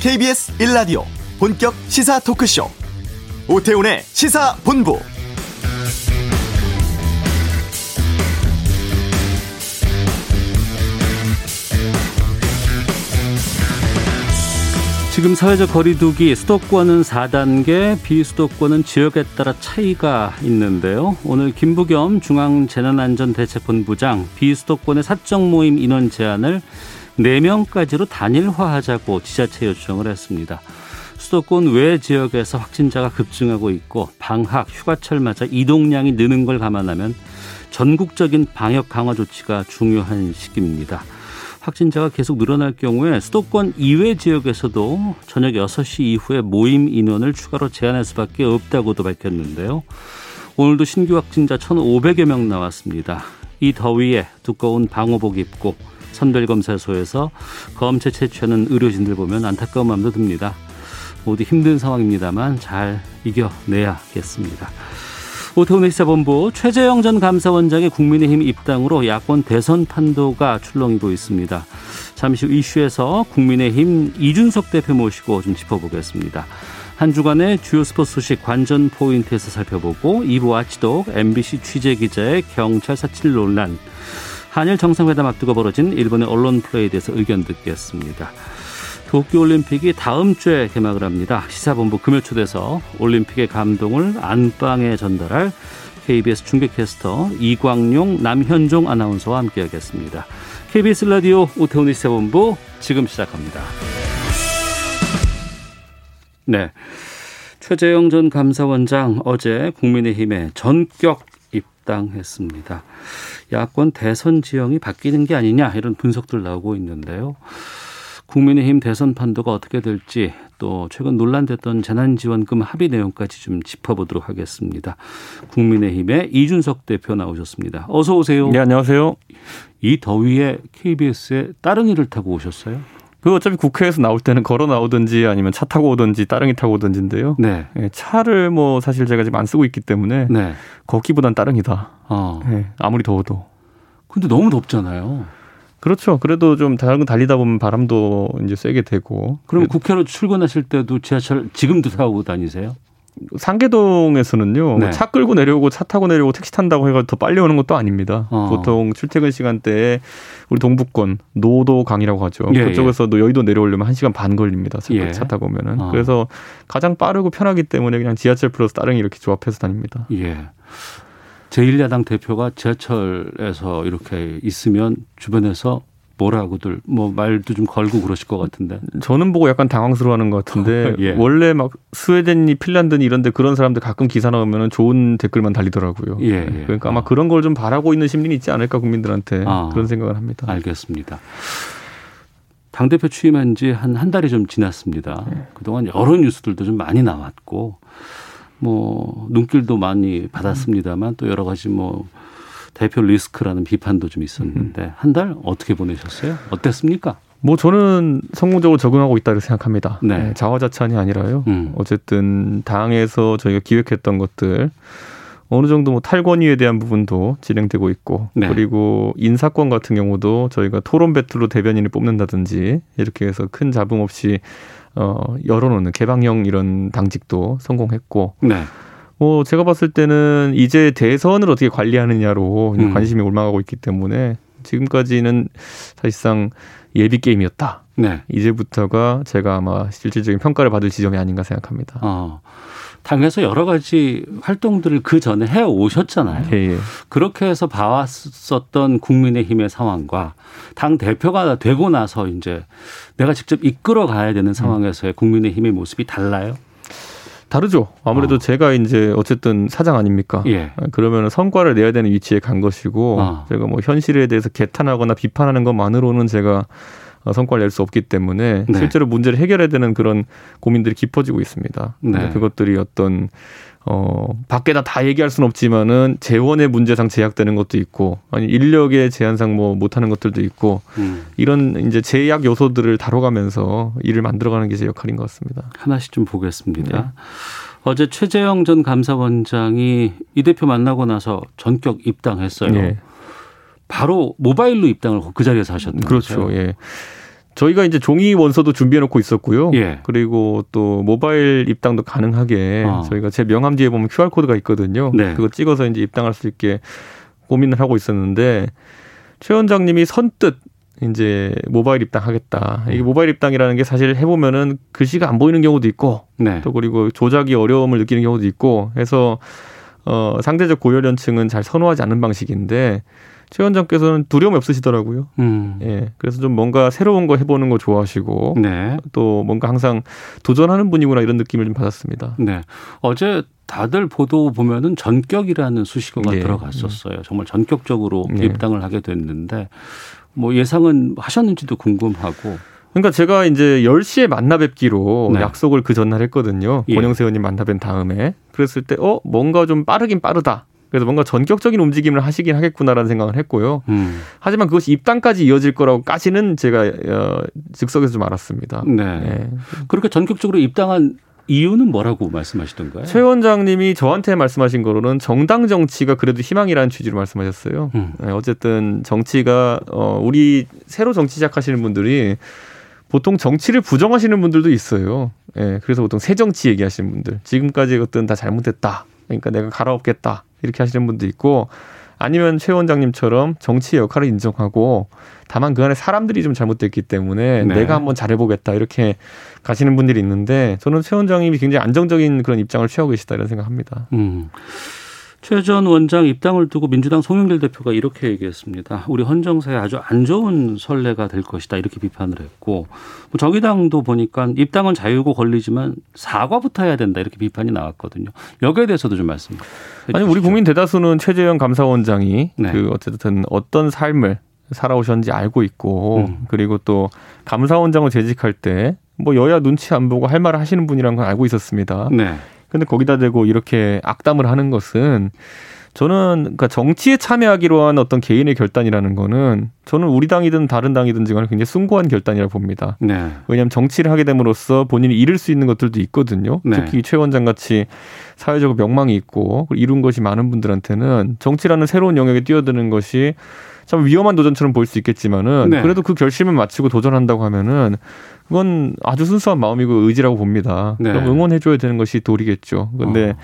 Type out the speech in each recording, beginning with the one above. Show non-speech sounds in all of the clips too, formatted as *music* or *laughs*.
KBS 1라디오 본격 시사 토크쇼 오태훈의 시사본부 지금 사회적 거리두기 수도권은 4단계, 비수도권은 지역에 따라 차이가 있는데요. 오늘 김부겸 중앙재난안전대책본부장 비수도권의 사적 모임 인원 제한을 4명까지로 단일화하자고 지자체 요청을 했습니다. 수도권 외 지역에서 확진자가 급증하고 있고 방학, 휴가철 맞아 이동량이 느는 걸 감안하면 전국적인 방역 강화 조치가 중요한 시기입니다. 확진자가 계속 늘어날 경우에 수도권 이외 지역에서도 저녁 6시 이후에 모임 인원을 추가로 제한할 수밖에 없다고도 밝혔는데요. 오늘도 신규 확진자 1,500여 명 나왔습니다. 이 더위에 두꺼운 방호복 입고 선별검사소에서 검체 채취하는 의료진들 보면 안타까운 마음도 듭니다. 모두 힘든 상황입니다만 잘 이겨내야겠습니다. 오태훈의 시사본부 최재형 전 감사원장의 국민의힘 입당으로 야권 대선 판도가 출렁이고 있습니다. 잠시 후 이슈에서 국민의힘 이준석 대표 모시고 좀 짚어보겠습니다. 한 주간의 주요 스포츠 소식 관전 포인트에서 살펴보고 2부 아치독 MBC 취재 기자의 경찰 사칠 논란 한일 정상회담 앞두고 벌어진 일본의 언론 플레이에 대해서 의견 듣겠습니다. 도쿄올림픽이 다음 주에 개막을 합니다. 시사본부 금요 초대서 올림픽의 감동을 안방에 전달할 KBS 중계캐스터 이광용, 남현종 아나운서와 함께하겠습니다. KBS 라디오 오태훈의 시사본부 지금 시작합니다. 네. 최재형 전 감사원장 어제 국민의힘에 전격 입당했습니다. 야권 대선 지형이 바뀌는 게 아니냐 이런 분석들 나오고 있는데요. 국민의힘 대선 판도가 어떻게 될지 또 최근 논란됐던 재난지원금 합의 내용까지 좀 짚어보도록 하겠습니다. 국민의힘의 이준석 대표 나오셨습니다. 어서 오세요. 네, 안녕하세요. 이 더위에 KBS에 따릉이를 타고 오셨어요? 그 어차피 국회에서 나올 때는 걸어 나오든지 아니면 차 타고 오든지 따릉이 타고 오든지인데요. 네. 네 차를 뭐 사실 제가 지금 안 쓰고 있기 때문에 네. 걷기보단 따릉이다. 어. 네, 아무리 더워도. 근데 너무 덥잖아요. 그렇죠. 그래도 좀 다른 달리다 보면 바람도 이제 세게 되고. 그럼 국회로 출근하실 때도 지하철 지금도 타고 다니세요? 상계동에서는요 네. 차 끌고 내려오고 차 타고 내려오고 택시 탄다고 해가 더 빨리 오는 것도 아닙니다. 어. 보통 출퇴근 시간대에 우리 동북권 노도강이라고 하죠. 예, 그쪽에서도 예. 여의도 내려오려면 1 시간 반 걸립니다. 예. 차 타고 오면은 어. 그래서 가장 빠르고 편하기 때문에 그냥 지하철 플러스 따릉이 이렇게 조합해서 다닙니다. 예. 제1야당 대표가 지하철에서 이렇게 있으면 주변에서 뭐라고들 뭐 말도 좀 걸고 그러실 것 같은데 저는 보고 약간 당황스러워하는 것 같은데 *laughs* 예. 원래 막 스웨덴이 핀란드니 이런데 그런 사람들 가끔 기사 나오면은 좋은 댓글만 달리더라고요. 예, 예. 그러니까 아마 아. 그런 걸 좀 바라고 있는 심리는 있지 않을까 국민들한테 아. 그런 생각을 합니다. 알겠습니다. 당 대표 취임한 지 한 한 달이 좀 지났습니다. 예. 그동안 여러 뉴스들도 좀 많이 나왔고 뭐 눈길도 많이 받았습니다만 또 여러 가지 뭐 대표 리스크라는 비판도 좀 있었는데 음. 한달 어떻게 보내셨어요? 어땠습니까? 뭐 저는 성공적으로 적응하고 있다고 생각합니다. 네. 네, 자화자찬이 아니라요. 음. 어쨌든 당에서 저희가 기획했던 것들 어느 정도 뭐 탈권위에 대한 부분도 진행되고 있고 네. 그리고 인사권 같은 경우도 저희가 토론 배틀로 대변인을 뽑는다든지 이렇게 해서 큰 잡음 없이 어 열어놓는 개방형 이런 당직도 성공했고 네. 뭐 제가 봤을 때는 이제 대선을 어떻게 관리하느냐로 음. 관심이 올라가고 있기 때문에 지금까지는 사실상 예비 게임이었다. 네. 이제부터가 제가 아마 실질적인 평가를 받을 지점이 아닌가 생각합니다. 어. 당에서 여러 가지 활동들을 그 전에 해 오셨잖아요. 예, 예. 그렇게 해서 봐왔었던 국민의힘의 상황과 당 대표가 되고 나서 이제 내가 직접 이끌어 가야 되는 상황에서의 국민의힘의 모습이 달라요? 다르죠. 아무래도 어. 제가 이제 어쨌든 사장 아닙니까? 예. 그러면 성과를 내야 되는 위치에 간 것이고 어. 제가 뭐 현실에 대해서 개탄하거나 비판하는 것만으로는 제가 어, 성과를 낼 수 없기 때문에 네. 실제로 문제를 해결해야 되는 그런 고민들이 깊어지고 있습니다. 네. 그것들이 어떤 어, 밖에다 다 얘기할 수는 없지만은 재원의 문제상 제약되는 것도 있고, 아니, 인력의 제한상 뭐 못하는 것들도 있고, 음. 이런 이제 제약 요소들을 다뤄가면서 일을 만들어가는 게 제 역할인 것 같습니다. 하나씩 좀 보겠습니다. 네. 어제 최재형 전 감사원장이 이 대표 만나고 나서 전격 입당했어요. 네. 바로 모바일로 입당을 그 자리에서 하셨던 그렇죠. 거죠. 예. 저희가 이제 종이 원서도 준비해 놓고 있었고요. 예. 그리고 또 모바일 입당도 가능하게 어. 저희가 제 명함 뒤에 보면 QR 코드가 있거든요. 네. 그거 찍어서 이제 입당할 수 있게 고민을 하고 있었는데 최 원장님이 선뜻 이제 모바일 입당하겠다. 이게 음. 모바일 입당이라는 게 사실 해보면은 글씨가 안 보이는 경우도 있고, 네. 또 그리고 조작이 어려움을 느끼는 경우도 있고, 해서 어 상대적 고열연층은 잘 선호하지 않는 방식인데 최 원장께서는 두려움이 없으시더라고요. 음. 예. 그래서 좀 뭔가 새로운 거 해보는 거 좋아하시고 네. 또 뭔가 항상 도전하는 분이구나 이런 느낌을 좀 받았습니다. 네. 어제 다들 보도 보면은 전격이라는 수식어가 네. 들어갔었어요. 정말 전격적으로 네. 입당을 하게 됐는데 뭐 예상은 하셨는지도 궁금하고. 그러니까 제가 이제 10시에 만나 뵙기로 네. 약속을 그 전날 했거든요. 예. 권영세 의원님 만나 뵌 다음에. 그랬을 때, 어, 뭔가 좀 빠르긴 빠르다. 그래서 뭔가 전격적인 움직임을 하시긴 하겠구나라는 생각을 했고요. 음. 하지만 그것이 입당까지 이어질 거라고까지는 제가 어, 즉석에서 좀 알았습니다. 네. 네. 그렇게 전격적으로 입당한 이유는 뭐라고 말씀하시던가요? 최 원장님이 저한테 말씀하신 거로는 정당 정치가 그래도 희망이라는 취지로 말씀하셨어요. 음. 네, 어쨌든 정치가 어 우리 새로 정치 시작하시는 분들이 보통 정치를 부정하시는 분들도 있어요. 예, 네, 그래서 보통 새 정치 얘기하시는 분들, 지금까지 것들은 다 잘못됐다. 그러니까 내가 갈아엎겠다. 이렇게 하시는 분도 있고 아니면 최 원장님처럼 정치의 역할을 인정하고 다만 그 안에 사람들이 좀 잘못됐기 때문에 네. 내가 한번 잘해보겠다 이렇게 가시는 분들이 있는데 저는 최 원장님이 굉장히 안정적인 그런 입장을 취하고 계시다 이런 생각합니다. 음. 최전 원장 입당을 두고 민주당 송영길 대표가 이렇게 얘기했습니다. 우리 헌정사에 아주 안 좋은 선례가 될 것이다 이렇게 비판을 했고 뭐 정의당도 보니까 입당은 자유고 권리지만 사과부터 해야 된다 이렇게 비판이 나왔거든요. 여기에 대해서도 좀 말씀. 아니 우리 국민 대다수는 최재형 감사원장이 네. 그 어쨌든 어떤 삶을 살아오셨는지 알고 있고 음. 그리고 또 감사원장을 재직할 때 뭐 여야 눈치 안 보고 할 말을 하시는 분이라는 건 알고 있었습니다. 네. 근데 거기다 대고 이렇게 악담을 하는 것은 저는 그러니까 정치에 참여하기로 한 어떤 개인의 결단이라는 거는 저는 우리 당이든 다른 당이든지 간에 굉장히 숭고한 결단이라고 봅니다. 네. 왜냐하면 정치를 하게 됨으로써 본인이 잃을 수 있는 것들도 있거든요. 네. 특히 최 원장 같이 사회적으로 명망이 있고 이룬 것이 많은 분들한테는 정치라는 새로운 영역에 뛰어드는 것이 참 위험한 도전처럼 보일 수 있겠지만은 네. 그래도 그 결심을 마치고 도전한다고 하면은 그건 아주 순수한 마음이고 의지라고 봅니다. 네. 그럼 응원해줘야 되는 것이 도리겠죠. 근데 어.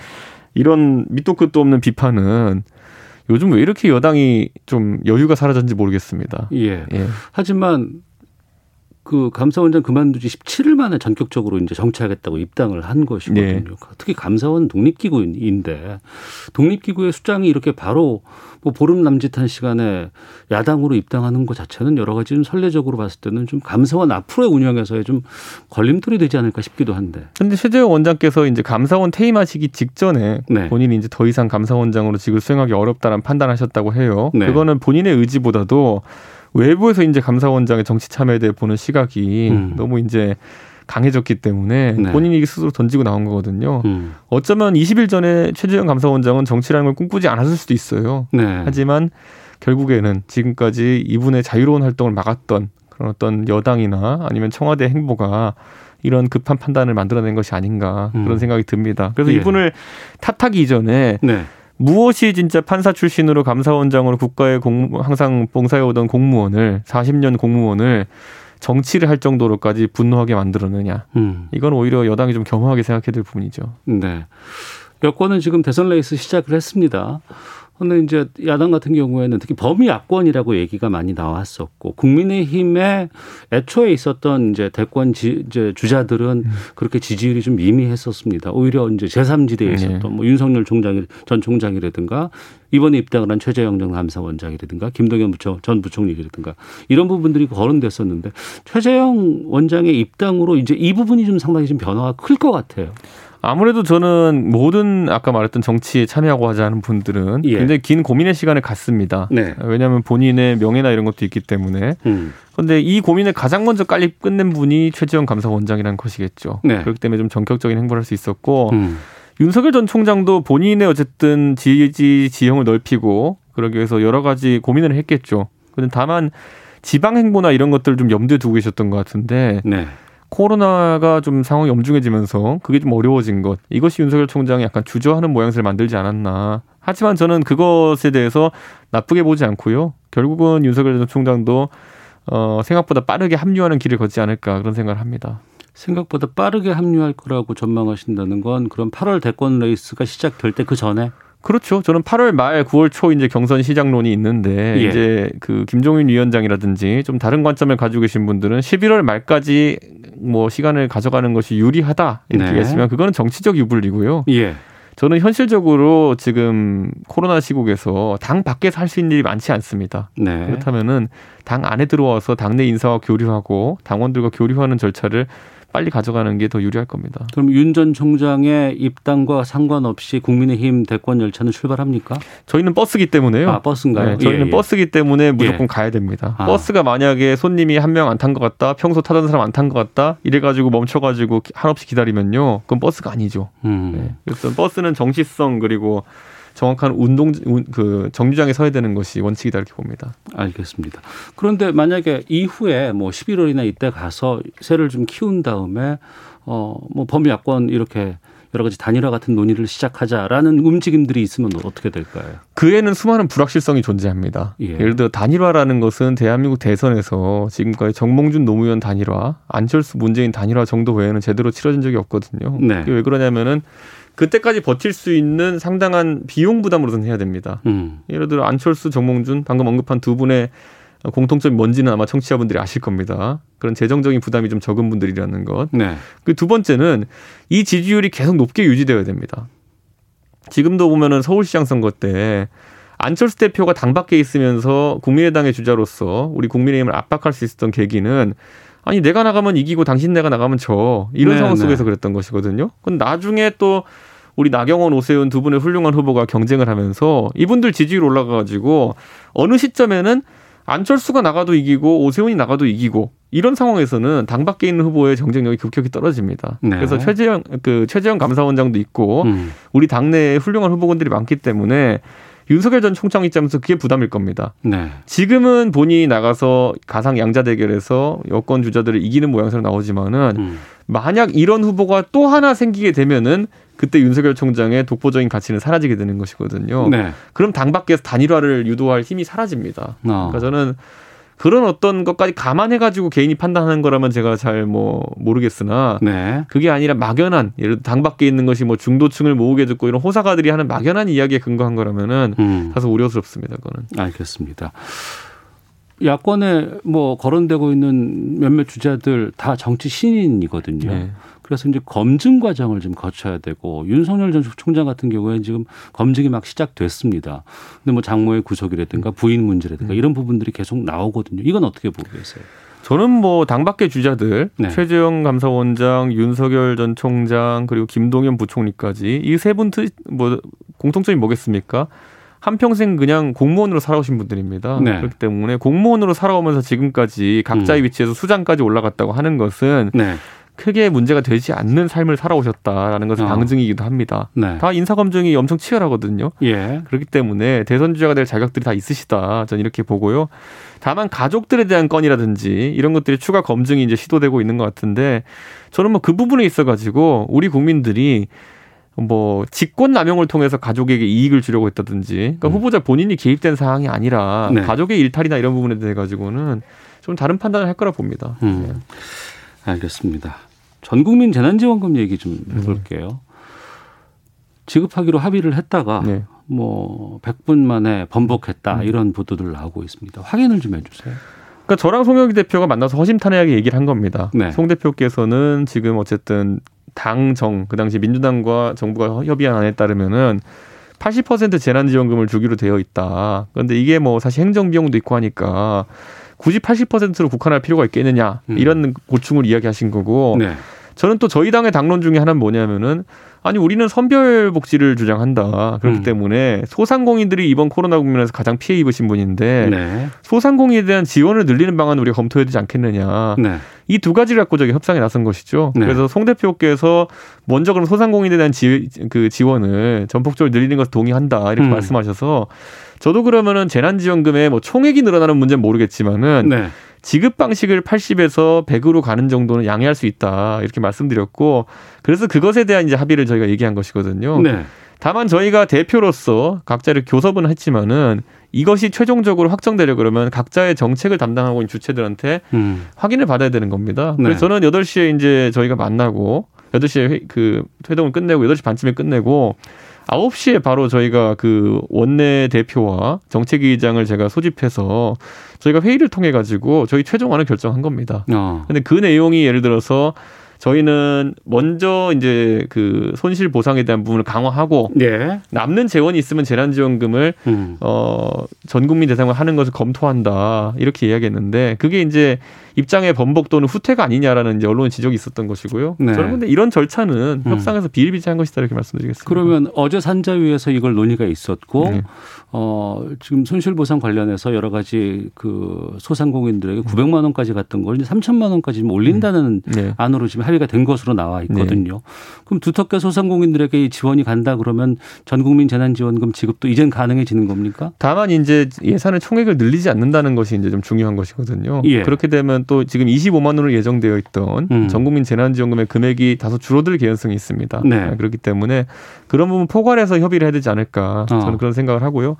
이런 밑도 끝도 없는 비판은 요즘 왜 이렇게 여당이 좀 여유가 사라졌는지 모르겠습니다. 예. 예. 하지만 그 감사원장 그만두지 17일 만에 전격적으로 이제 정치하겠다고 입당을 한 것이거든요. 네. 특히 감사원 독립기구인데 독립기구의 수장이 이렇게 바로 뭐 보름 남짓한 시간에 야당으로 입당하는 것 자체는 여러 가지 좀 선례적으로 봤을 때는 좀 감사원 앞으로의 운영에서의 좀 걸림돌이 되지 않을까 싶기도 한데. 근데 최재형 원장께서 이제 감사원 퇴임하시기 직전에 네. 본인이 이제 더 이상 감사원장으로 직을 수행하기 어렵다는 판단하셨다고 해요. 네. 그거는 본인의 의지보다도 외부에서 이제 감사원장의 정치 참여에 대해 보는 시각이 음. 너무 이제 강해졌기 때문에 네. 본인이 스스로 던지고 나온 거거든요. 음. 어쩌면 20일 전에 최재형 감사원장은 정치라는 걸 꿈꾸지 않았을 수도 있어요. 네. 하지만 결국에는 지금까지 이분의 자유로운 활동을 막았던 그런 어떤 여당이나 아니면 청와대 행보가 이런 급한 판단을 만들어낸 것이 아닌가 그런 음. 생각이 듭니다. 그래서 예. 이분을 탓하기 이전에 네. 무엇이 진짜 판사 출신으로 감사원장으로 국가에 공, 항상 봉사해오던 공무원을 40년 공무원을 정치를 할 정도로까지 분노하게 만들었느냐. 음. 이건 오히려 여당이 좀 겸허하게 생각해야 될 부분이죠. 네. 여권은 지금 대선 레이스 시작을 했습니다. 근데 이제 야당 같은 경우에는 특히 범위 야권이라고 얘기가 많이 나왔었고 국민의힘에 애초에 있었던 이제 대권 지, 이제 주자들은 음. 그렇게 지지율이 좀 미미했었습니다. 오히려 이제 제3지대에 네. 있었던 네. 뭐 윤석열 총장 전 총장이라든가 이번에 입당을 한 최재형 전 감사원장이라든가 김동연 부처 전 부총리라든가 이런 부분들이 거론됐었는데 최재형 원장의 입당으로 이제 이 부분이 좀 상당히 좀 변화가 클 것 같아요. 아무래도 저는 모든 아까 말했던 정치에 참여하고 하자 하는 분들은 예. 굉장히 긴 고민의 시간을 갖습니다. 네. 왜냐하면 본인의 명예나 이런 것도 있기 때문에. 음. 그런데 이 고민을 가장 먼저 빨리 끝낸 분이 최지원 감사원장이라는 것이겠죠. 네. 그렇기 때문에 좀 전격적인 행보를 할 수 있었고 음. 윤석열 전 총장도 본인의 어쨌든 지지 지형을 넓히고 그러기 위해서 여러 가지 고민을 했겠죠. 근데 다만 지방 행보나 이런 것들을 좀 염두에 두고 계셨던 것 같은데 네. 코로나가 좀 상황이 엄중해지면서 그게 좀 어려워진 것 이것이 윤석열 총장이 약간 주저하는 모양새를 만들지 않았나. 하지만 저는 그것에 대해서 나쁘게 보지 않고요. 결국은 윤석열 전 총장도 어, 생각보다 빠르게 합류하는 길을 걷지 않을까 그런 생각을 합니다. 생각보다 빠르게 합류할 거라고 전망하신다는 건 그럼 8월 대권 레이스가 시작될 때 그 전에 그렇죠. 저는 8월 말 9월 초 이제 경선 시작론이 있는데 예. 이제 그 김종인 위원장이라든지 좀 다른 관점을 가지고 계신 분들은 11월 말까지 뭐 시간을 가져가는 것이 유리하다 이렇게 네. 했으면 그거는 정치적 유불리고요. 예. 저는 현실적으로 지금 코로나 시국에서 당 밖에서 할 수 있는 일이 많지 않습니다. 네. 그렇다면은 당 안에 들어와서 당내 인사와 교류하고 당원들과 교류하는 절차를 빨리 가져가는 게 더 유리할 겁니다. 그럼 윤 전 총장의 입당과 상관없이 국민의힘 대권 열차는 출발합니까? 저희는 버스기 때문에요. 아, 버스인가요? 네, 저희는 예, 예. 버스기 때문에 무조건 예. 가야 됩니다. 아. 버스가 만약에 손님이 한 명 안 탄 것 같다, 평소 타던 사람 안 탄 것 같다, 이래가지고 멈춰가지고 한없이 기다리면요, 그건 버스가 아니죠. 음. 네. 그래서 버스는 정시성 그리고 정확한 운동 그 정류장에 서야 되는 것이 원칙이다 이렇게 봅니다. 알겠습니다. 그런데 만약에 이후에 뭐 11월이나 이때 가서 새를 좀 키운 다음에 어뭐 범위 야권 이렇게 여러 가지 단일화 같은 논의를 시작하자라는 움직임들이 있으면 어떻게 될까요? 그에는 수많은 불확실성이 존재합니다. 예. 를 들어 단일화라는 것은 대한민국 대선에서 지금까지 정몽준 노무현 단일화, 안철수 문재인 단일화 정도 외에는 제대로 치러진 적이 없거든요. 네. 왜 그러냐면은 그때까지 버틸 수 있는 상당한 비용 부담으로선 해야 됩니다. 음. 예를 들어 안철수, 정몽준 방금 언급한 두 분의 공통점이 뭔지는 아마 청취자분들이 아실 겁니다. 그런 재정적인 부담이 좀 적은 분들이라는 것. 네. 그두 번째는 이 지지율이 계속 높게 유지되어야 됩니다. 지금도 보면은 서울시장 선거 때 안철수 대표가 당 밖에 있으면서 국민의당의 주자로서 우리 국민의힘을 압박할 수 있었던 계기는 아니 내가 나가면 이기고 당신 내가 나가면 져 이런 네, 상황 네. 속에서 네. 그랬던 것이거든요. 그건 나중에 또 우리 나경원, 오세훈 두 분의 훌륭한 후보가 경쟁을 하면서 이분들 지지율 올라가가지고 어느 시점에는 안철수가 나가도 이기고 오세훈이 나가도 이기고 이런 상황에서는 당 밖에 있는 후보의 경쟁력이 급격히 떨어집니다. 네. 그래서 최재형 그 최재형 감사원장도 있고 음. 우리 당내에 훌륭한 후보군들이 많기 때문에 윤석열 전 총장 입장에서 그게 부담일 겁니다. 네. 지금은 본인이 나가서 가상 양자 대결에서 여권 주자들을 이기는 모양새로 나오지만은 음. 만약 이런 후보가 또 하나 생기게 되면은 그때 윤석열 총장의 독보적인 가치는 사라지게 되는 것이거든요. 네. 그럼 당 밖에서 단일화를 유도할 힘이 사라집니다. 어. 그러니까 저는 그런 어떤 것까지 감안해가지고 개인이 판단하는 거라면 제가 잘 뭐 모르겠으나 네. 그게 아니라 막연한 예를 들어 당 밖에 있는 것이 뭐 중도층을 모으게 듣고 이런 호사가들이 하는 막연한 이야기에 근거한 거라면은 음. 다소 우려스럽습니다. 그거는. 알겠습니다. 야권에 뭐 거론되고 있는 몇몇 주자들 다 정치 신인이거든요. 네. 그래서 이제 검증 과정을 좀 거쳐야 되고 윤석열 전 총장 같은 경우에 지금 검증이 막 시작됐습니다. 근데 뭐 장모의 구속이라든가 부인 문제라든가 음. 이런 부분들이 계속 나오거든요. 이건 어떻게 보고 계세요? 저는 뭐 당밖의 주자들 네. 최재형 감사원장, 윤석열 전 총장 그리고 김동연 부총리까지 이 세 분 뭐 공통점이 뭐겠습니까? 한 평생 그냥 공무원으로 살아오신 분들입니다. 네. 그렇기 때문에 공무원으로 살아오면서 지금까지 각자의 음. 위치에서 수장까지 올라갔다고 하는 것은 네. 크게 문제가 되지 않는 삶을 살아오셨다라는 것을 어. 방증이기도 합니다. 네. 다 인사 검증이 엄청 치열하거든요. 예. 그렇기 때문에 대선 주자가 될 자격들이 다 있으시다. 저는 이렇게 보고요. 다만 가족들에 대한 건이라든지 이런 것들이 추가 검증이 이제 시도되고 있는 것 같은데 저는 뭐 그 부분에 있어 가지고 우리 국민들이 뭐 직권 남용을 통해서 가족에게 이익을 주려고 했다든지 그러니까 음. 후보자 본인이 개입된 사항이 아니라 네. 가족의 일탈이나 이런 부분에 대해 가지고는 좀 다른 판단을 할 거라 봅니다. 음. 네. 알겠습니다. 전 국민 재난지원금 얘기 좀 음. 해볼게요. 지급하기로 합의를 했다가 네. 뭐 100분 만에 번복했다 음. 이런 보도들 나오고 있습니다. 확인을 좀 해주세요. 그러니까 저랑 송영기 대표가 만나서 허심탄회하게 얘기를 한 겁니다. 네. 송 대표께서는 지금 어쨌든 당정 그 당시 민주당과 정부가 협의한 안에 따르면은 80% 재난지원금을 주기로 되어 있다. 그런데 이게 뭐 사실 행정 비용도 있고 하니까 굳이 80%로 국한할 필요가 있겠느냐 음. 이런 고충을 이야기하신 거고 네. 저는 또 저희 당의 당론 중에 하나는 뭐냐면은 아니 우리는 선별 복지를 주장한다. 그렇기 음. 때문에 소상공인들이 이번 코로나 국면에서 가장 피해 입으신 분인데 네. 소상공인에 대한 지원을 늘리는 방안을 우리가 검토해야 되지 않겠느냐. 네. 이두 가지를 갖고 저기 협상에 나선 것이죠. 네. 그래서 송 대표께서 먼저 그럼 소상공인에 대한 지, 그 지원을 전폭적으로 늘리는 것을 동의한다 이렇게 음. 말씀하셔서 저도 그러면은 재난지원금의 뭐 총액이 늘어나는 문제는 모르겠지만은 네. 지급 방식을 80에서 100으로 가는 정도는 양해할 수 있다. 이렇게 말씀드렸고 그래서 그것에 대한 이제 합의를 저희가 얘기한 것이거든요. 네. 다만 저희가 대표로서 각자를 교섭은 했지만은 이것이 최종적으로 확정되려 그러면 각자의 정책을 담당하고 있는 주체들한테 음. 확인을 받아야 되는 겁니다. 네. 그래서 저는 8시에 이제 저희가 만나고 8시에 그 회동을 끝내고 8시 반쯤에 끝내고 9시에 바로 저희가 그 원내 대표와 정책위의장을 제가 소집해서 저희가 회의를 통해 가지고 저희 최종안을 결정한 겁니다. 어. 근데 그 내용이 예를 들어서 저희는 먼저 이제 그 손실 보상에 대한 부분을 강화하고 예. 남는 재원이 있으면 재난지원금을 음. 어전 국민 대상으로 하는 것을 검토한다 이렇게 이야기했는데 그게 이제 입장의 번복 또는 후퇴가 아니냐라는 이제 언론 지적이 있었던 것이고요. 네. 저는 근데 이런 절차는 음. 협상에서 비일비재한 것이다 이렇게 말씀드리겠습니다. 그러면 어제 산자위에서 이걸 논의가 있었고 네. 어 지금 손실 보상 관련해서 여러 가지 그 소상공인들에게 900만 원까지 갔던 걸 이제 3천만 원까지 올린다는 음. 네. 안으로 지금 합의가 된 것으로 나와 있거든요. 네. 그럼 두텁게 소상공인들에게 지원이 간다 그러면 전 국민 재난지원금 지급도 이젠 가능해지는 겁니까? 다만 이제 예산의 총액을 늘리지 않는다는 것이 이제 좀 중요한 것이거든요. 예. 그렇게 되면 또 지금 25만 원으로 예정되어 있던 음. 전국민 재난지원금의 금액이 다소 줄어들 개연성이 있습니다. 네. 그렇기 때문에 그런 부분 포괄해서 협의를 해야 되지 않을까 저는 어. 그런 생각을 하고요.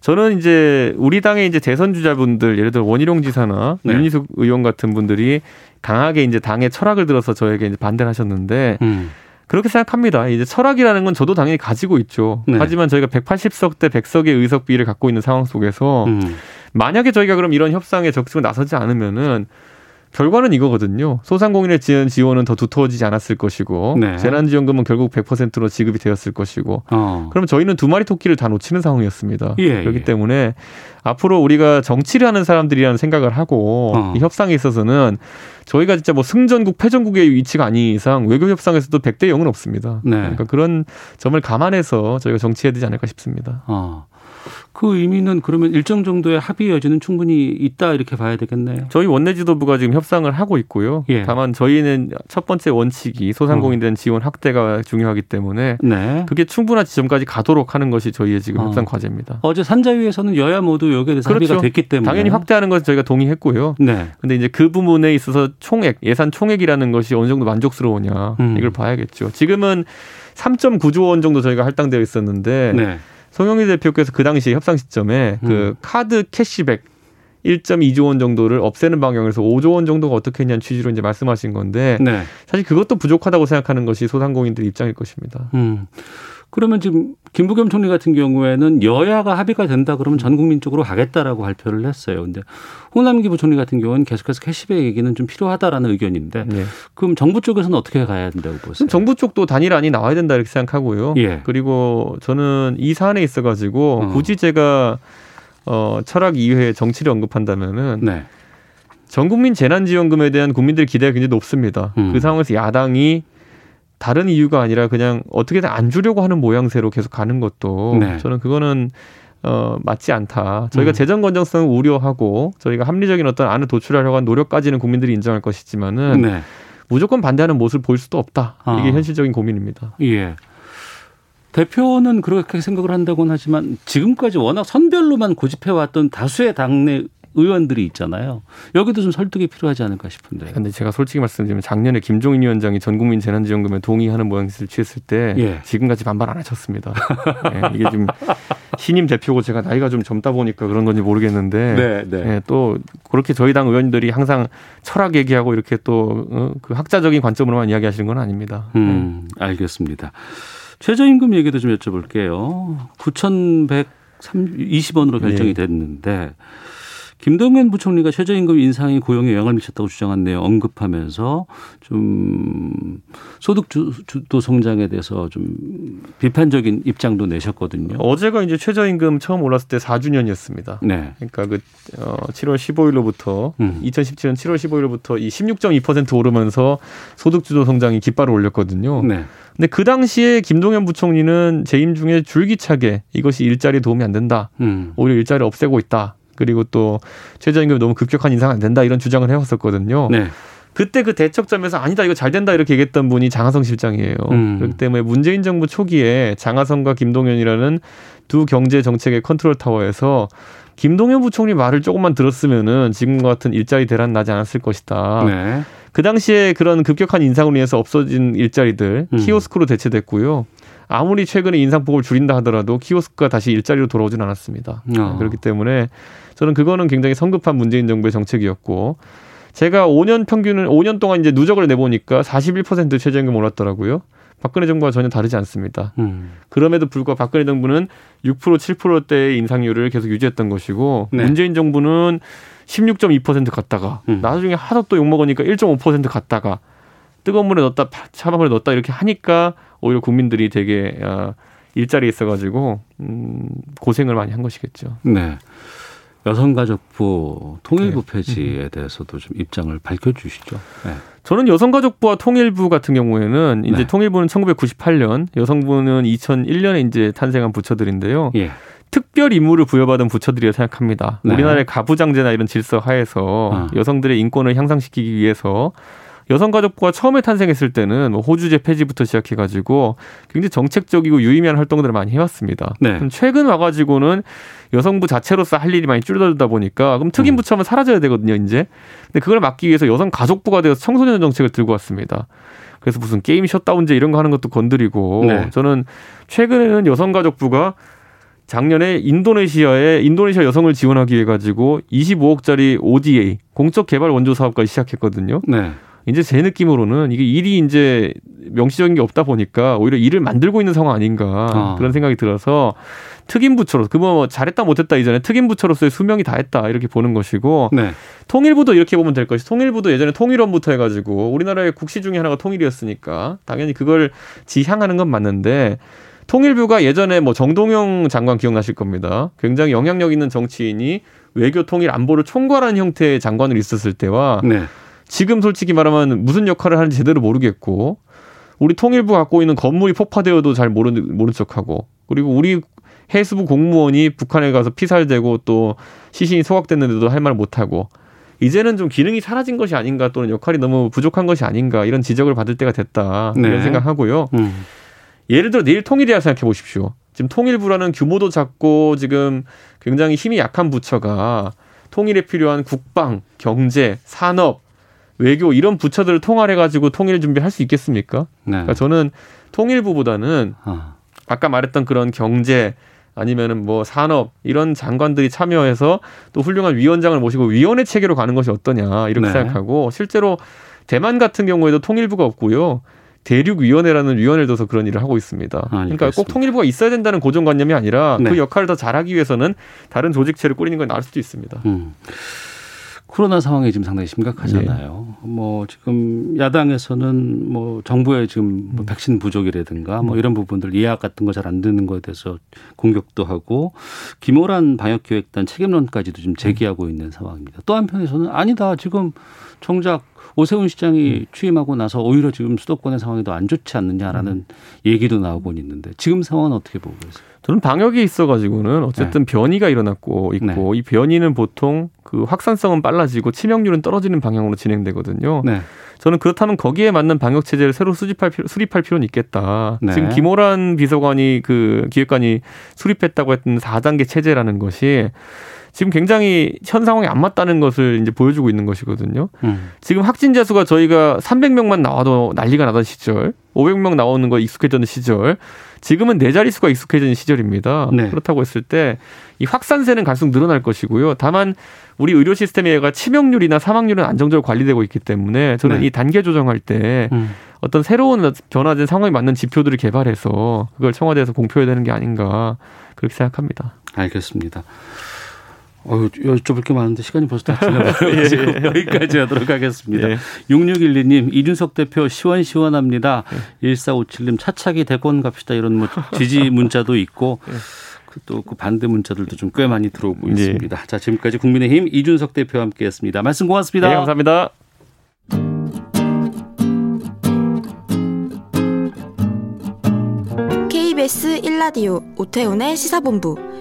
저는 이제 우리 당의 이제 대선 주자분들 예를 들어 원희룡 지사나 네. 윤희숙 의원 같은 분들이 강하게 이제 당의 철학을 들어서 저에게 이제 반대를 하셨는데 음. 그렇게 생각합니다. 이제 철학이라는 건 저도 당연히 가지고 있죠. 네. 하지만 저희가 180석 대 100석의 의석 비를 갖고 있는 상황 속에서 음. 만약에 저희가 그럼 이런 협상에 적극적으로 나서지 않으면은 결과는 이거거든요. 소상공인의 지원 지원은 더 두터워지지 않았을 것이고 네. 재난지원금은 결국 100%로 지급이 되었을 것이고 어. 그럼 저희는 두 마리 토끼를 다 놓치는 상황이었습니다. 예, 그렇기 예. 때문에 앞으로 우리가 정치를 하는 사람들이라는 생각을 하고 어. 이 협상에 있어서는 저희가 진짜 뭐 승전국 패전국의 위치가 아닌 이상 외교 협상에서도 100대 0은 없습니다. 네. 그러니까 그런 점을 감안해서 저희가 정치해야 되지 않을까 싶습니다. 어. 그 의미는 그러면 일정 정도의 합의 여지는 충분히 있다 이렇게 봐야 되겠네요. 저희 원내 지도부가 지금 협상을 하고 있고요. 예. 다만 저희는 첫 번째 원칙이 소상공인들 어. 지원 확대가 중요하기 때문에 네. 그게 충분한 지점까지 가도록 하는 것이 저희의 지금 어. 협상 과제입니다. 어제 산자위에서는 여야 모두 여기에 대해서 그렇죠. 합의가 됐기 때문에 당연히 확대하는 것은 저희가 동의했고요. 네. 근데 이제 그 부분에 있어서 총액 예산 총액이라는 것이 어느 정도 만족스러우냐 음. 이걸 봐야겠죠. 지금은 3.9조 원 정도 저희가 할당되어 있었는데 네. 송영길 대표께서 그 당시 협상 시점에 그 음. 그 카드 캐시백 1.2조 원 정도를 없애는 방향에서 5조 원 정도가 어떻겠냐는 취지로 이제 말씀하신 건데 네. 사실 그것도 부족하다고 생각하는 것이 소상공인들 입장일 것입니다. 음. 그러면 지금 김부겸 총리 같은 경우에는 여야가 합의가 된다 그러면 전 국민적으로 가겠다라고 발표를 했어요. 근데 홍남기 부총리 같은 경우는 계속해서 캐시백 얘기는 좀 필요하다라는 의견인데 네. 그럼 정부 쪽에서는 어떻게 가야 된다고 보세요? 정부 쪽도 단일안이 나와야 된다 이렇게 생각하고요. 예. 그리고 저는 이 사안에 있어 가지고 어. 굳이 제가 어 철학 이외에 정치를 언급한다면은 네. 전 국민 재난지원금에 대한 국민들의 기대가 굉장히 높습니다. 음. 그 상황에서 야당이 다른 이유가 아니라 그냥 어떻게든 안 주려고 하는 모양새로 계속 가는 것도 네. 저는 그거는 어, 맞지 않다. 저희가 음. 재정 건전성을 우려하고 저희가 합리적인 어떤 안을 도출하려고 한 노력까지는 국민들이 인정할 것이지만은 네. 무조건 반대하는 모습을 보일 수도 없다. 이게 아. 현실적인 고민입니다. 예. 대표는 그렇게 생각을 한다고는 하지만 지금까지 워낙 선별로만 고집해왔던 다수의 당내 의원들이 있잖아요. 여기도 좀 설득이 필요하지 않을까 싶은데. 근데 제가 솔직히 말씀드리면 작년에 김종인 위원장이 전 국민 재난지원금에 동의하는 모양새를 취했을 때 예. 지금까지 반발 안 하셨습니다. *laughs* 예, 이게 좀 신임 대표고 제가 나이가 좀 젊다 보니까 그런 건지 모르겠는데 네, 네. 예, 또 그렇게 저희 당 의원들이 항상 철학 얘기하고 이렇게 또그 어, 학자적인 관점으로만 이야기하시는 건 아닙니다. 음, 네. 알겠습니다. 최저임금 얘기도 좀 여쭤볼게요. 9,120원으로 결정이 됐는데 김동연 부총리가 최저임금 인상이 고용에 영향을 미쳤다고 주장한 내용 언급하면서 좀 소득 주도 성장에 대해서 좀 비판적인 입장도 내셨거든요. 어제가 이제 최저임금 처음 올랐을 때 4주년이었습니다. 네. 그러니까 그 7월 어, 15일로부터 음. 2017년 7월 15일로부터 이 16.2% 오르면서 소득 주도 성장이 깃발을 올렸거든요. 네. 근데 그 당시에 김동연 부총리는 재임 중에 줄기차게 이것이 일자리에 도움이 안 된다. 음. 오히려 일자리 없애고 있다. 그리고 또 최저임금이 너무 급격한 인상 안 된다 이런 주장을 해왔었거든요. 네. 그때 그 대척점에서 아니다 이거 잘 된다 이렇게 얘기했던 분이 장하성 실장이에요. 음. 그렇기 때문에 문재인 정부 초기에 장하성과 김동연이라는 두 경제 정책의 컨트롤 타워에서 김동연 부총리 말을 조금만 들었으면은 지금과 같은 일자리 대란 나지 않았을 것이다. 네. 그 당시에 그런 급격한 인상으로 인해서 없어진 일자리들 음. 키오스크로 대체됐고요. 아무리 최근에 인상폭을 줄인다 하더라도 키오스크가 다시 일자리로 돌아오진 않았습니다. 어. 그렇기 때문에 저는 그거는 굉장히 성급한 문재인 정부의 정책이었고 제가 5년 평균을 5년 동안 이제 누적을 내보니까 41% 최저임금 올랐더라고요. 박근혜 정부와 전혀 다르지 않습니다. 음. 그럼에도 불구하고 박근혜 정부는 6% 7%대의 인상률을 계속 유지했던 것이고 네. 문재인 정부는 16.2% 갔다가 음. 나중에 하도 또 욕 먹으니까 1.5% 갔다가 뜨거운 물에 넣었다 차가운 물에 넣었다 이렇게 하니까 오히려 국민들이 되게 어, 일자리에 있어가지고 음, 고생을 많이 한 것이겠죠. 네. 여성가족부 통일부 네. 폐지에 음. 대해서도 좀 입장을 밝혀주시죠. 네. 저는 여성가족부와 통일부 같은 경우에는 이제 네. 통일부는 1998년, 여성부는 2001년에 이제 탄생한 부처들인데요. 예. 특별 임무를 부여받은 부처들이라 생각합니다. 네. 우리나라의 가부장제나 이런 질서 하에서 어. 여성들의 인권을 향상시키기 위해서 여성가족부가 처음에 탄생했을 때는 뭐 호주제 폐지부터 시작해가지고 굉장히 정책적이고 유의미한 활동들을 많이 해왔습니다. 네. 최근 와가지고는 여성부 자체로서 할 일이 많이 줄어들다 보니까 그럼 특임 음. 부처만 사라져야 되거든요, 이제. 근데 그걸 막기 위해서 여성가족부가 되어서 청소년 정책을 들고 왔습니다. 그래서 무슨 게임 셧다운제 이런 거 하는 것도 건드리고 네. 저는 최근에는 여성가족부가 작년에 인도네시아에 인도네시아 여성을 지원하기 위해 가지고 25억짜리 ODA 공적 개발 원조 사업까지 시작했거든요. 네. 이제 제 느낌으로는 이게 일이 이제 명시적인 게 없다 보니까 오히려 일을 만들고 있는 상황 아닌가 아. 그런 생각이 들어서 특임 부처로 그뭐 잘했다 못했다 이전에 특임 부처로서의 수명이 다했다 이렇게 보는 것이고 네. 통일부도 이렇게 보면 될 것이 통일부도 예전에 통일원부터 해가지고 우리나라의 국시 중에 하나가 통일이었으니까 당연히 그걸 지향하는 건 맞는데 통일부가 예전에 뭐 정동영 장관 기억나실 겁니다. 굉장히 영향력 있는 정치인이 외교 통일 안보를 총괄하는 형태의 장관으로 있었을 때와 네. 지금 솔직히 말하면 무슨 역할을 하는지 제대로 모르겠고 우리 통일부 갖고 있는 건물이 폭파되어도 잘 모르는 모른 척하고 그리고 우리 해수부 공무원이 북한에 가서 피살되고 또 시신이 소각됐는데도 할 말 못하고 이제는 좀 기능이 사라진 것이 아닌가 또는 역할이 너무 부족한 것이 아닌가 이런 지적을 받을 때가 됐다 네. 이런 생각하고요. 음. 예를 들어 내일 통일이라 생각해 보십시오. 지금 통일부라는 규모도 작고 지금 굉장히 힘이 약한 부처가 통일에 필요한 국방, 경제, 산업 외교 이런 부처들을 통할해 가지고 통일 준비할 수 있겠습니까? 네. 그러니까 저는 통일부보다는 아. 아까 말했던 그런 경제 아니면은 뭐 산업 이런 장관들이 참여해서 또 훌륭한 위원장을 모시고 위원회 체계로 가는 것이 어떠냐 이렇게 네. 생각하고 실제로 대만 같은 경우에도 통일부가 없고요. 대륙위원회라는 위원회를 둬서 그런 일을 하고 있습니다. 아, 그러니까 꼭 통일부가 있어야 된다는 고정관념이 아니라 그 네. 그 역할을 더 잘하기 위해서는 다른 조직체를 꾸리는 건 나을 수도 있습니다. 음. 코로나 상황이 지금 상당히 심각하잖아요. 네. 뭐 지금 야당에서는 뭐 정부의 지금 뭐 음. 백신 부족이라든가 뭐 음. 이런 부분들 예약 같은 거 잘 안 되는 거에 대해서 공격도 하고 김호란 방역기획단 책임론까지도 지금 제기하고 음. 있는 상황입니다. 또 한편에서는 아니다 지금 정작 오세훈 시장이 취임하고 나서 오히려 지금 수도권의 상황이 더 안 좋지 않느냐라는 얘기도 나오고 있는데 지금 상황은 어떻게 보고 계세요? 저는 방역에 있어가지고는 어쨌든 네. 변이가 일어났고 있고 네. 이 변이는 보통 그 확산성은 빨라지고 치명률은 떨어지는 방향으로 진행되거든요. 네. 저는 그렇다면 거기에 맞는 방역 체제를 새로 수집할 필요, 수립할 필요는 있겠다. 네. 지금 김호란 비서관이 그 기획관이 수립했다고 했던 4단계 체제라는 것이 지금 굉장히 현 상황에 안 맞다는 것을 이제 보여주고 있는 것이거든요. 음. 지금 확진자 수가 저희가 300명만 나와도 난리가 나던 시절, 500명 나오는 거 익숙해졌는 시절, 지금은 네 자릿수가 익숙해진 시절입니다. 네. 그렇다고 했을 때 이 확산세는 갈수록 늘어날 것이고요. 다만 우리 의료 시스템에가 치명률이나 사망률은 안정적으로 관리되고 있기 때문에 저는 네. 이 단계 조정할 때 음. 어떤 새로운 변화된 상황에 맞는 지표들을 개발해서 그걸 청와대에서 공표해야 되는 게 아닌가 그렇게 생각합니다. 알겠습니다. 어, 여쭤볼 게 많은데 시간이 벌써 다 지나가지고 *laughs* 예, 예. 여기까지 하도록 하겠습니다. 예. 6612님 이준석 대표 시원시원합니다. 예. 1457님 차차기 대권 갑시다 이런 뭐 지지 문자도 있고 *laughs* 예. 그 또그 반대 문자들도 좀 꽤 많이 들어오고 예. 있습니다. 자 지금까지 국민의힘 이준석 대표와 함께했습니다. 말씀 고맙습니다. 네, 감사합니다. KBS 1라디오 오태훈의 시사본부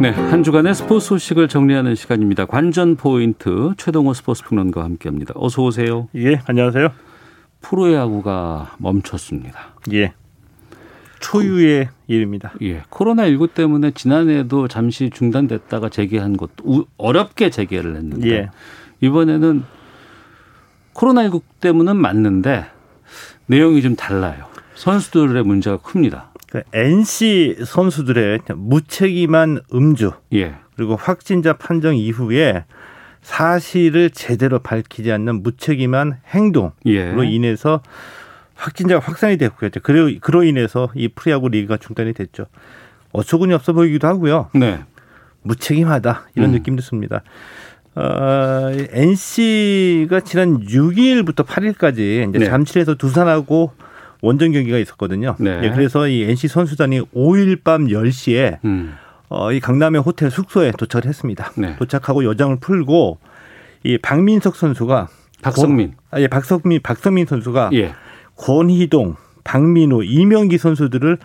네, 한 주간의 스포츠 소식을 정리하는 시간입니다. 관전 포인트 최동호 스포츠 평론가와 함께합니다. 어서 오세요. 예, 안녕하세요. 프로야구가 멈췄습니다. 예. 초유의 일입니다. 예. 코로나19 때문에 지난해에도 잠시 중단됐다가 재개한 것도 어렵게 재개를 했는데 예. 이번에는 코로나19 때문은 맞는데 내용이 좀 달라요. 선수들의 문제가 큽니다. 그 NC 선수들의 무책임한 음주 예. 그리고 확진자 판정 이후에 사실을 제대로 밝히지 않는 무책임한 행동으로 예. 인해서 확진자가 확산이 됐고요. 그로, 그로 인해서 이 프리야구 리그가 중단이 됐죠. 어처구니 없어 보이기도 하고요. 네. 무책임하다 이런 음. 느낌도 듭니다. 어, NC가 지난 6일부터 8일까지 이제 네. 잠실에서 두산하고 원정 경기가 있었거든요. 네. 예, 그래서 이 NC 선수단이 5일 밤 10시에 음. 어, 이 강남의 호텔 숙소에 도착을 했습니다. 네. 도착하고 여장을 풀고 이 박민석 선수가 박성민. 고, 아, 예, 박성민 박성민 선수가 예. 권희동, 박민호, 이명기 선수들을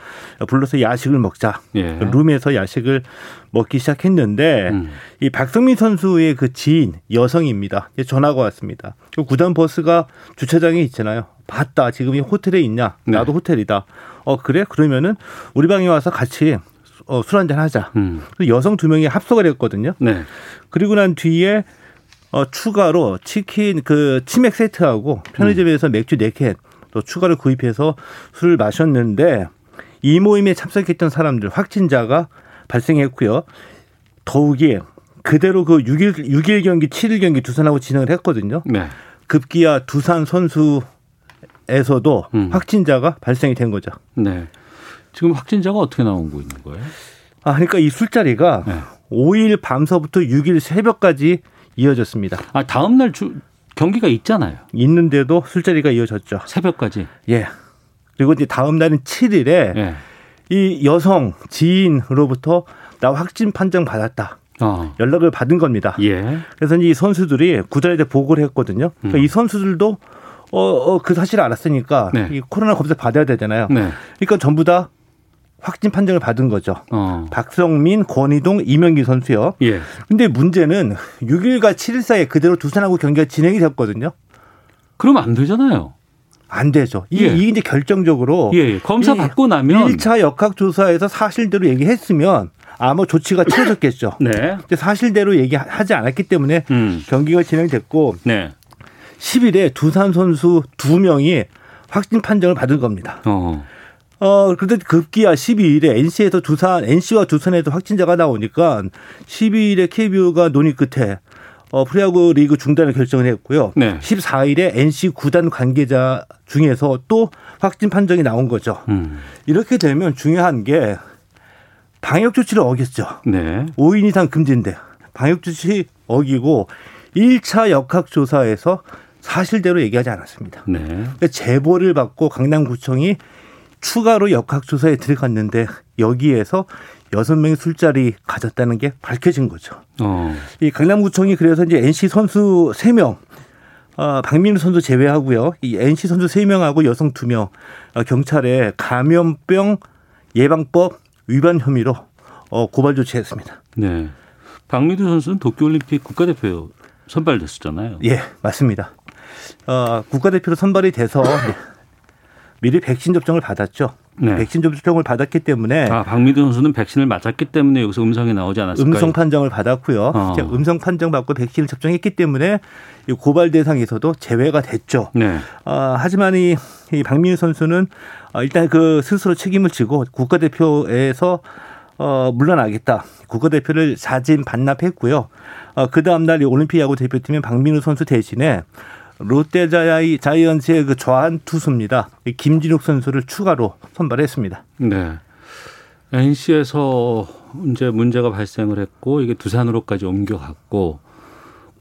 불러서 야식을 먹자. 예. 룸에서 야식을 먹기 시작했는데 음. 이 박성민 선수의 그 지인 여성입니다. 전화가 왔습니다. 그 구단 버스가 주차장에 있잖아요. 봤다. 지금 이 호텔에 있냐? 네. 나도 네. 호텔이다. 어 그래? 그러면은 우리 방에 와서 같이 어, 술 한잔 하자. 음. 여성 두 명이 합석을 했거든요. 네. 그리고 난 뒤에 어, 추가로 치킨 그 치맥 세트하고 편의점에서 음. 맥주 네캔 또 추가로 구입해서 술을 마셨는데 이 모임에 참석했던 사람들 확진자가 발생했고요. 더욱이 그대로 그 6일 6일 경기 7일 경기 두산하고 진행을 했거든요. 네. 급기야 두산 선수에서도 음. 확진자가 발생이 된 거죠. 네. 지금 확진자가 어떻게 나오고 있는 거예요? 아, 그러니까 이 술자리가 네. 5일 밤서부터 6일 새벽까지 이어졌습니다. 아, 다음 날 주, 경기가 있잖아요. 있는데도 술자리가 이어졌죠. 새벽까지. 예. 그리고 이제 다음 날은 7일에 예. 이 여성 지인으로부터 나 확진 판정 받았다. 어. 연락을 받은 겁니다. 예. 그래서 이 선수들이 구단에 보고를 했거든요. 그러니까 음. 이 선수들도 어, 어, 그 사실을 알았으니까 네. 이 코로나 검사 받아야 되잖아요. 네. 그러니까 전부 다 확진 판정을 받은 거죠. 어. 박성민, 권희동, 이명기 선수요. 예. 근데 문제는 6일과 7일 사이에 그대로 두산하고 경기가 진행이 됐거든요. 그러면 안 되잖아요. 안 되죠. 이, 예. 이 이제 결정적으로 예, 예. 검사 받고 나면 1차 역학 조사에서 사실대로 얘기했으면 아무 조치가 취해졌겠죠. *laughs* 네. 근데 사실대로 얘기하지 않았기 때문에 음. 경기가 진행됐고 네. 10일에 두산 선수 두 명이 확진 판정을 받은 겁니다. 어. 어, 그런데 급기야 12일에 NC에서 두산, NC와 두산에도 확진자가 나오니까 12일에 KBO가 논의 끝에 어, 프리야구 리그 중단을 결정을 했고요. 네. 14일에 NC 구단 관계자 중에서 또 확진 판정이 나온 거죠. 음. 이렇게 되면 중요한 게 방역 조치를 어겼죠. 네. 5인 이상 금지인데 방역 조치 어기고 1차 역학 조사에서 사실대로 얘기하지 않았습니다. 네. 그러니까 제보를 받고 강남구청이 추가로 역학조사에 들어갔는데 여기에서 여섯 명의 술자리 가졌다는 게 밝혀진 거죠. 어. 이 강남구청이 그래서 이제 NC 선수 세 명, 어, 박민우 선수 제외하고요. 이 NC 선수 세명하고 여성 두명 어, 경찰에 감염병 예방법 위반 혐의로 어, 고발 조치했습니다. 네. 박민우 선수는 도쿄올림픽 국가대표 선발됐었잖아요. 예, 맞습니다. 어, 국가대표로 선발이 돼서 미리 백신 접종을 받았죠. 네. 백신 접종을 받았기 때문에 아 박미도 선수는 백신을 맞았기 때문에 여기서 음성이 나오지 않았을까요? 음성 판정을 받았고요. 어. 음성 판정 받고 백신을 접종했기 때문에 고발 대상에서도 제외가 됐죠. 네. 어, 하지만 이, 이 박민우 선수는 어, 일단 그 스스로 책임을 지고 국가대표에서 어, 물러나겠다. 국가대표를 사진 반납했고요. 어, 그 다음날 올림픽 야구 대표팀인 박민우 선수 대신에 롯데 자이언츠의 그 좌한 투수입니다. 김진욱 선수를 추가로 선발했습니다. 네. NC에서 이제 문제가 발생을 했고 이게 두산으로까지 옮겨갔고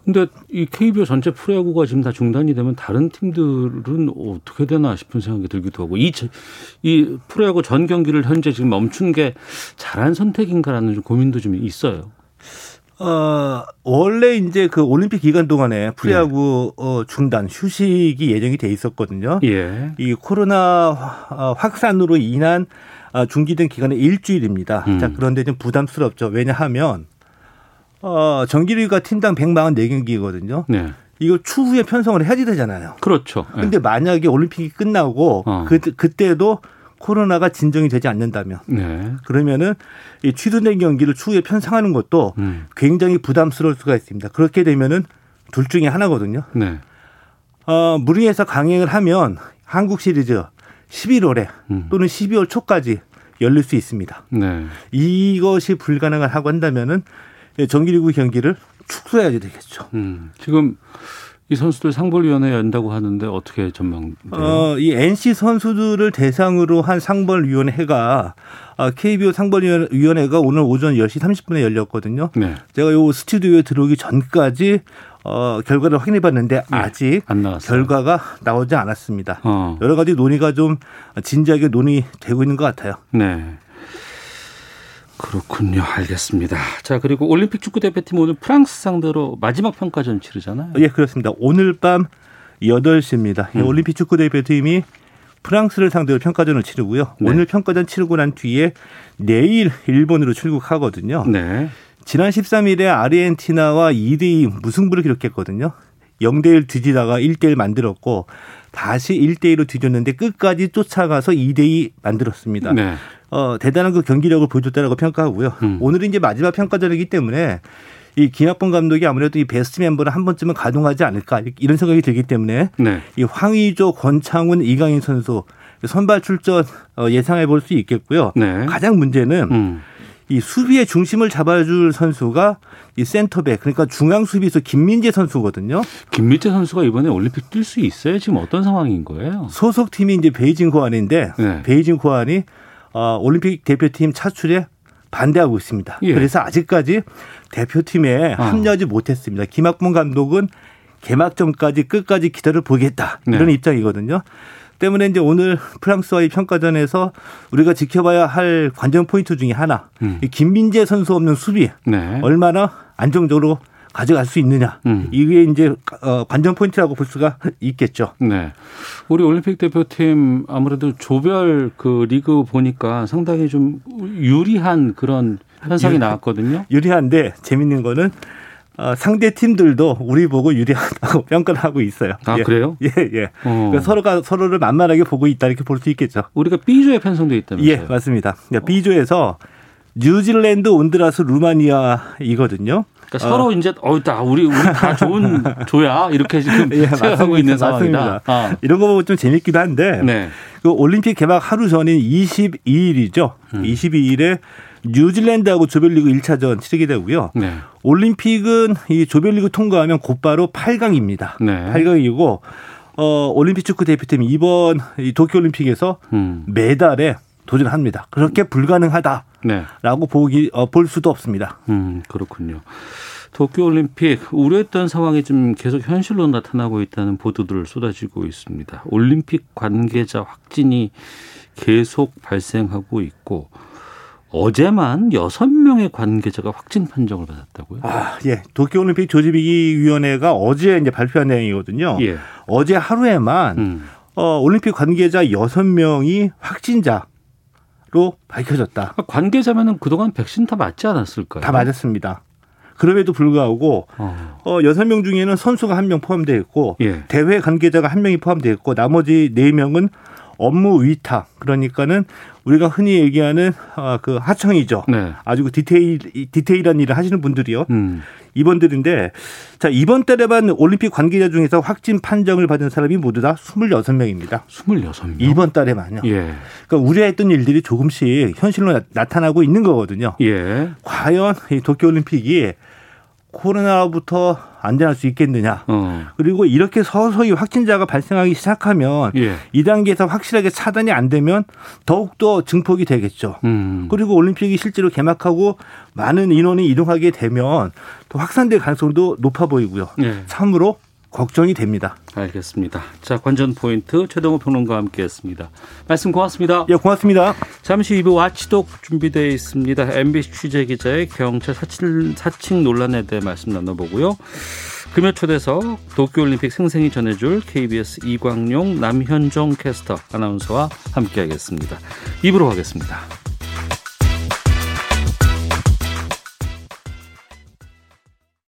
근데 이 KBO 전체 프로야구가 지금 다 중단이 되면 다른 팀들은 어떻게 되나 싶은 생각이 들기도 하고 이, 이 프로야구 전 경기를 현재 지금 멈춘 게 잘한 선택인가라는 좀 고민도 좀 있어요. 어, 원래 이제 그 올림픽 기간 동안에 프리야구 예. 어, 중단, 휴식이 예정이 돼 있었거든요. 예. 이 코로나 어, 확산으로 인한 아, 중지된 기간은 일주일입니다. 음. 자, 그런데 좀 부담스럽죠. 왜냐하면 어, 정기리가 팀당 144경기거든요. 네. 이거 추후에 편성을 해야지 되잖아요. 그렇죠. 네. 근데 만약에 올림픽이 끝나고 어. 그, 그때도 코로나가 진정이 되지 않는다면 네. 그러면은 이 취소된 경기를 추후에 편성하는 것도 음. 굉장히 부담스러울 수가 있습니다. 그렇게 되면은 둘 중에 하나거든요. 네. 어, 무리해서 강행을 하면 한국 시리즈 11월에 음. 또는 12월 초까지 열릴 수 있습니다. 네. 이것이 불가능을 하고 한다면은 정기리그 경기를 축소해야 되겠죠. 음. 지금 이 선수들 상벌위원회 연다고 하는데 어떻게 전망돼요? 어, 이 NC 선수들을 대상으로 한 상벌위원회가 KBO 아, 상벌위원회가 오늘 오전 10시 30분에 열렸거든요. 네. 제가 요 스튜디오에 들어오기 전까지 어, 결과를 확인해 봤는데 네, 아직 결과가 나오지 않았습니다. 어. 여러 가지 논의가 좀 진지하게 논의되고 있는 것 같아요. 네. 그렇군요. 알겠습니다. 자, 그리고 올림픽 축구 대표팀 오늘 프랑스 상대로 마지막 평가전 치르잖아요. 예, 그렇습니다. 오늘 밤 8시입니다. 음. 올림픽 축구 대표팀이 프랑스를 상대로 평가전을 치르고요. 네. 오늘 평가전 치르고 난 뒤에 내일 일본으로 출국하거든요. 네. 지난 13일에 아르헨티나와 2대2 무승부를 기록했거든요. 0대1 뒤지다가 1대1 만들었고 다시 1대1로 뒤졌는데 끝까지 쫓아가서 2대2 만들었습니다. 네. 어, 대단한 그 경기력을 보여줬다라고 평가하고요. 음. 오늘은 이제 마지막 평가전이기 때문에 이 김학범 감독이 아무래도 이 베스트 멤버를 한 번쯤은 가동하지 않을까 이런 생각이 들기 때문에 네. 이 황의조, 권창훈, 이강인 선수 선발 출전 어, 예상해 볼 수 있겠고요. 네. 가장 문제는 음. 이 수비의 중심을 잡아줄 선수가 이 센터백 그러니까 중앙 수비수 김민재 선수거든요. 김민재 선수가 이번에 올림픽 뛸 수 있어요? 지금 어떤 상황인 거예요? 소속 팀이 이제 베이징 고안인데 네. 베이징 고안이 어, 올림픽 대표팀 차출에 반대하고 있습니다. 예. 그래서 아직까지 대표팀에 어. 합류하지 못했습니다. 김학봉 감독은 개막전까지 끝까지 기다려 보겠다 이런 네. 입장이거든요. 때문에 이제 오늘 프랑스와의 평가전에서 우리가 지켜봐야 할 관전 포인트 중에 하나, 음. 김민재 선수 없는 수비 네. 얼마나 안정적으로 가져갈 수 있느냐. 음. 이게 이제 어, 관전 포인트라고 볼 수가 있겠죠. 네. 우리 올림픽 대표팀 아무래도 조별 그 리그 보니까 상당히 좀 유리한 그런 현상이 유리, 나왔거든요. 유리한데 재밌는 거는 어, 상대 팀들도 우리 보고 유리하다고 *laughs* 평가를 하고 있어요. 아 예. 그래요? 예 예. 어. 그러니까 서로가 서로를 만만하게 보고 있다 이렇게 볼 수 있겠죠. 우리가 B조에 편성돼 있다면서요? 예 맞습니다. 그러니까 B조에서 뉴질랜드, 온드라스, 루마니아 이거든요. 그러니까 어. 서로 이제 어나 우리 우리 다 좋은 *laughs* 조야 이렇게 지금 예, 생각하고 있는 상황이다. 아. 이런 거 보면 좀 재밌기도 한데 네. 그 올림픽 개막 하루 전인 22일이죠. 음. 22일에 뉴질랜드하고 조별리그 1차전 치르게 되고요. 네. 올림픽은 이 조별리그 통과하면 곧바로 8강입니다. 네. 8강이고 어 올림픽 축구 대표팀 이번 이 도쿄 올림픽에서 음. 메달에 도전합니다. 그렇게 불가능하다라고 네. 보기 어, 볼 수도 없습니다. 음 그렇군요. 도쿄올림픽 우려했던 상황이 좀 계속 현실로 나타나고 있다는 보도들을 쏟아지고 있습니다. 올림픽 관계자 확진이 계속 발생하고 있고 어제만 여섯 명의 관계자가 확진 판정을 받았다고요? 아, 예. 도쿄올림픽 조직위원회가 어제 이제 발표한 내용이거든요. 예. 어제 하루에만 음. 어, 올림픽 관계자 여섯 명이 확진자 로 밝혀졌다. 그러니까 관계자면은 그동안 백신 다 맞지 않았을까요? 다 맞았습니다. 그럼에도 불구하고 어. 어, 6명 중에는 선수가 한 명 포함되어 있고 예. 대회 관계자가 한 명이 포함되어 있고 나머지 4명은 업무 위탁 그러니까는 우리가 흔히 얘기하는 어, 그 하청이죠. 네. 아주 그 디테일 디테일한 일을 하시는 분들이요. 음. 이번들인데 자 이번 달에만 올림픽 관계자 중에서 확진 판정을 받은 사람이 모두 다 26명입니다. 26명. 이번 달에만요. 예. 그러니까 우려했던 일들이 조금씩 현실로 나, 타나고 있는 거거든요. 예. 과연 이 도쿄 올림픽이 코로나로부터 안전할 수 있겠느냐. 어. 그리고 이렇게 서서히 확진자가 발생하기 시작하면 예. 이 단계에서 확실하게 차단이 안 되면 더욱더 증폭이 되겠죠. 음. 그리고 올림픽이 실제로 개막하고 많은 인원이 이동하게 되면 또 확산될 가능성도 높아 보이고요. 예. 참으로 걱정이 됩니다. 알겠습니다. 자, 관전 포인트 최동호 평론가와 함께했습니다. 말씀 고맙습니다. 예, 고맙습니다. 잠시 2부 와치독 준비되어 있습니다. MBC 취재 기자의 경찰 사칭, 사칭 논란에 대해 말씀 나눠보고요. 금요 초대석 도쿄올림픽 생생히 전해줄 KBS 이광용 남현종 캐스터 아나운서와 함께하겠습니다. 입으로 하겠습니다.